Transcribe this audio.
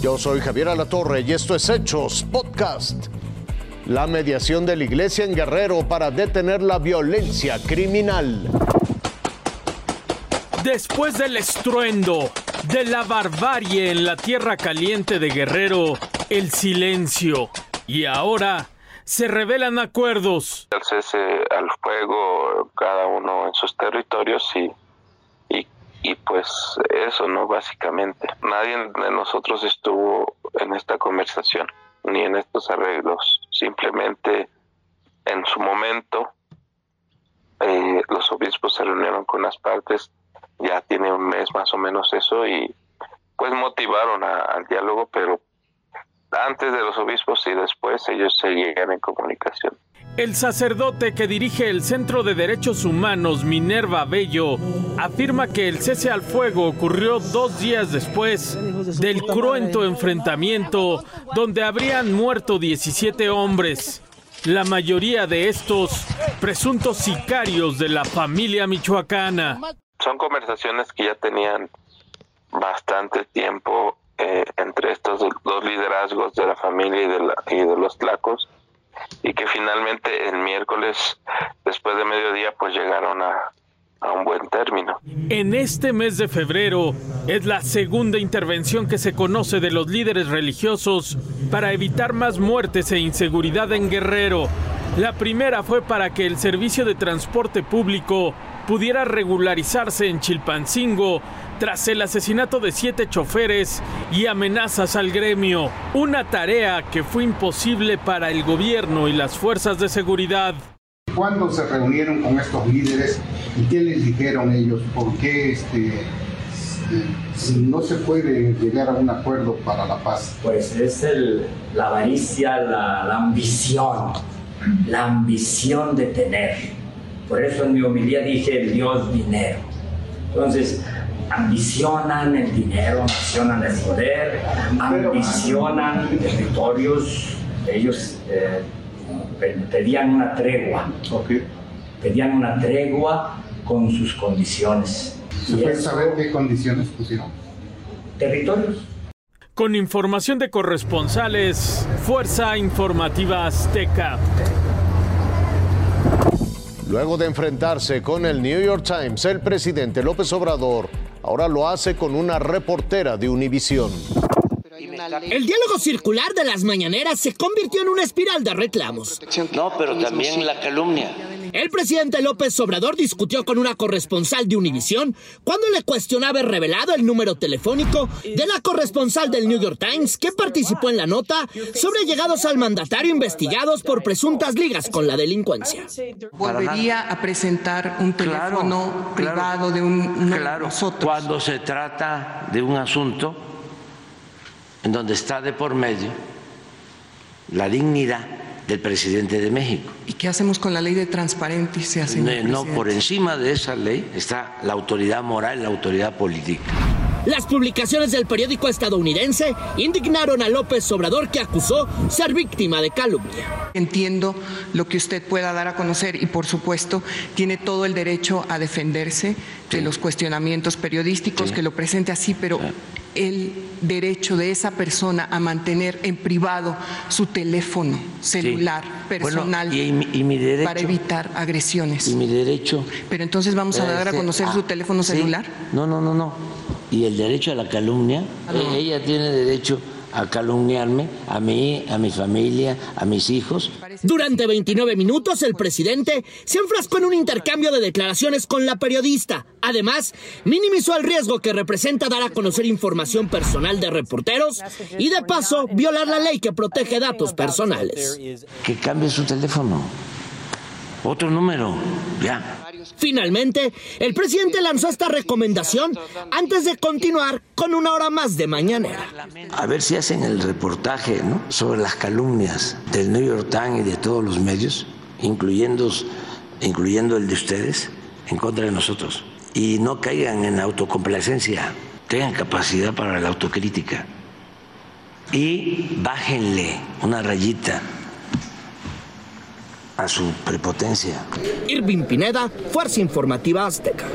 Yo soy Javier Alatorre y esto es Hechos Podcast. La mediación de la iglesia en Guerrero para detener la violencia criminal. Después del estruendo, de la barbarie en la tierra caliente de Guerrero, el silencio. Y ahora se revelan acuerdos. El cese al fuego, cada uno en sus territorios y, y, pues eso, ¿no? Básicamente. Nadie de nosotros estuvo en esta conversación ni en estos arreglos. Simplemente en su momento eh, los obispos se reunieron con las partes, ya tiene un mes más o menos eso, y pues motivaron al diálogo, pero antes de los obispos y después ellos se llegan en comunicación. El sacerdote que dirige el Centro de Derechos Humanos, Minerva Bello, afirma que el cese al fuego ocurrió dos días después del cruento enfrentamiento donde habrían muerto 17 hombres, la mayoría de estos presuntos sicarios de la familia michoacana. Son conversaciones que ya tenían bastante tiempo eh, entre estos dos liderazgos de la familia y de, los tlacos y que finalmente el miércoles después de mediodía pues llegaron a un buen término. En este mes de febrero es la segunda intervención que se conoce de los líderes religiosos para evitar más muertes e inseguridad en Guerrero. La primera fue para que el servicio de transporte público pudiera regularizarse en Chilpancingo tras el asesinato de siete choferes y amenazas al gremio, una tarea que fue imposible para el gobierno y las fuerzas de seguridad. ¿Cuándo se reunieron con estos líderes y qué les dijeron ellos? ¿Por qué este, este no se puede llegar a un acuerdo para la paz? Pues es el, la avaricia, la, la ambición, la ambición de tener. Por eso en mi homilía dije el Dios dinero. Entonces, ambicionan el dinero, ambicionan el poder, ambicionan territorios. Ellos eh, pedían una tregua, pedían una tregua con sus condiciones. ¿Se puede saber qué condiciones pusieron? Territorios. Con información de corresponsales, Fuerza Informativa Azteca. Luego de enfrentarse con el New York Times, el presidente López Obrador ahora lo hace con una reportera de Univisión. El diálogo circular de las mañaneras se convirtió en una espiral de reclamos. No, pero también la calumnia. El presidente López Obrador discutió con una corresponsal de Univisión cuando le cuestionaba revelado el número telefónico de la corresponsal del New York Times que participó en la nota sobre llegados al mandatario investigados por presuntas ligas con la delincuencia. Volvería a presentar un teléfono Claro, privado de un Claro, nosotros. cuando se trata de un asunto en donde está de por medio la dignidad del presidente de México. ¿Y qué hacemos con la ley de transparencia, señor No, no, por encima de esa ley está la autoridad moral, la autoridad política. Las publicaciones del periódico estadounidense indignaron a López Obrador que acusó ser víctima de calumnia. Entiendo lo que usted pueda dar a conocer y, por supuesto, tiene todo el derecho a defenderse de los cuestionamientos periodísticos, Sí. que lo presente así, pero el derecho de esa persona a mantener en privado su teléfono celular personal y mi- y mi derecho- para evitar agresiones. Y mi derecho. Pero entonces vamos a dar a conocer ah, su teléfono sí. celular. No, no, no, no. Y el derecho a la calumnia. Ella tiene derecho a calumniarme, a mí, a mi familia, a mis hijos. Durante 29 minutos, el presidente se enfrascó en un intercambio de declaraciones con la periodista. Además, minimizó el riesgo que representa dar a conocer información personal de reporteros y, de paso, violar la ley que protege datos personales. Que cambie su teléfono. Otro número. Ya. Finalmente, el presidente lanzó esta recomendación antes de continuar con una hora más de mañanera. A ver si hacen el reportaje ¿no? sobre las calumnias del New York Times y de todos los medios, incluyendo, incluyendo el de ustedes, en contra de nosotros. Y no caigan en la autocomplacencia, tengan capacidad para la autocrítica. Y bájenle una rayita a su prepotencia. Irving Pineda, Fuerza Informativa Azteca.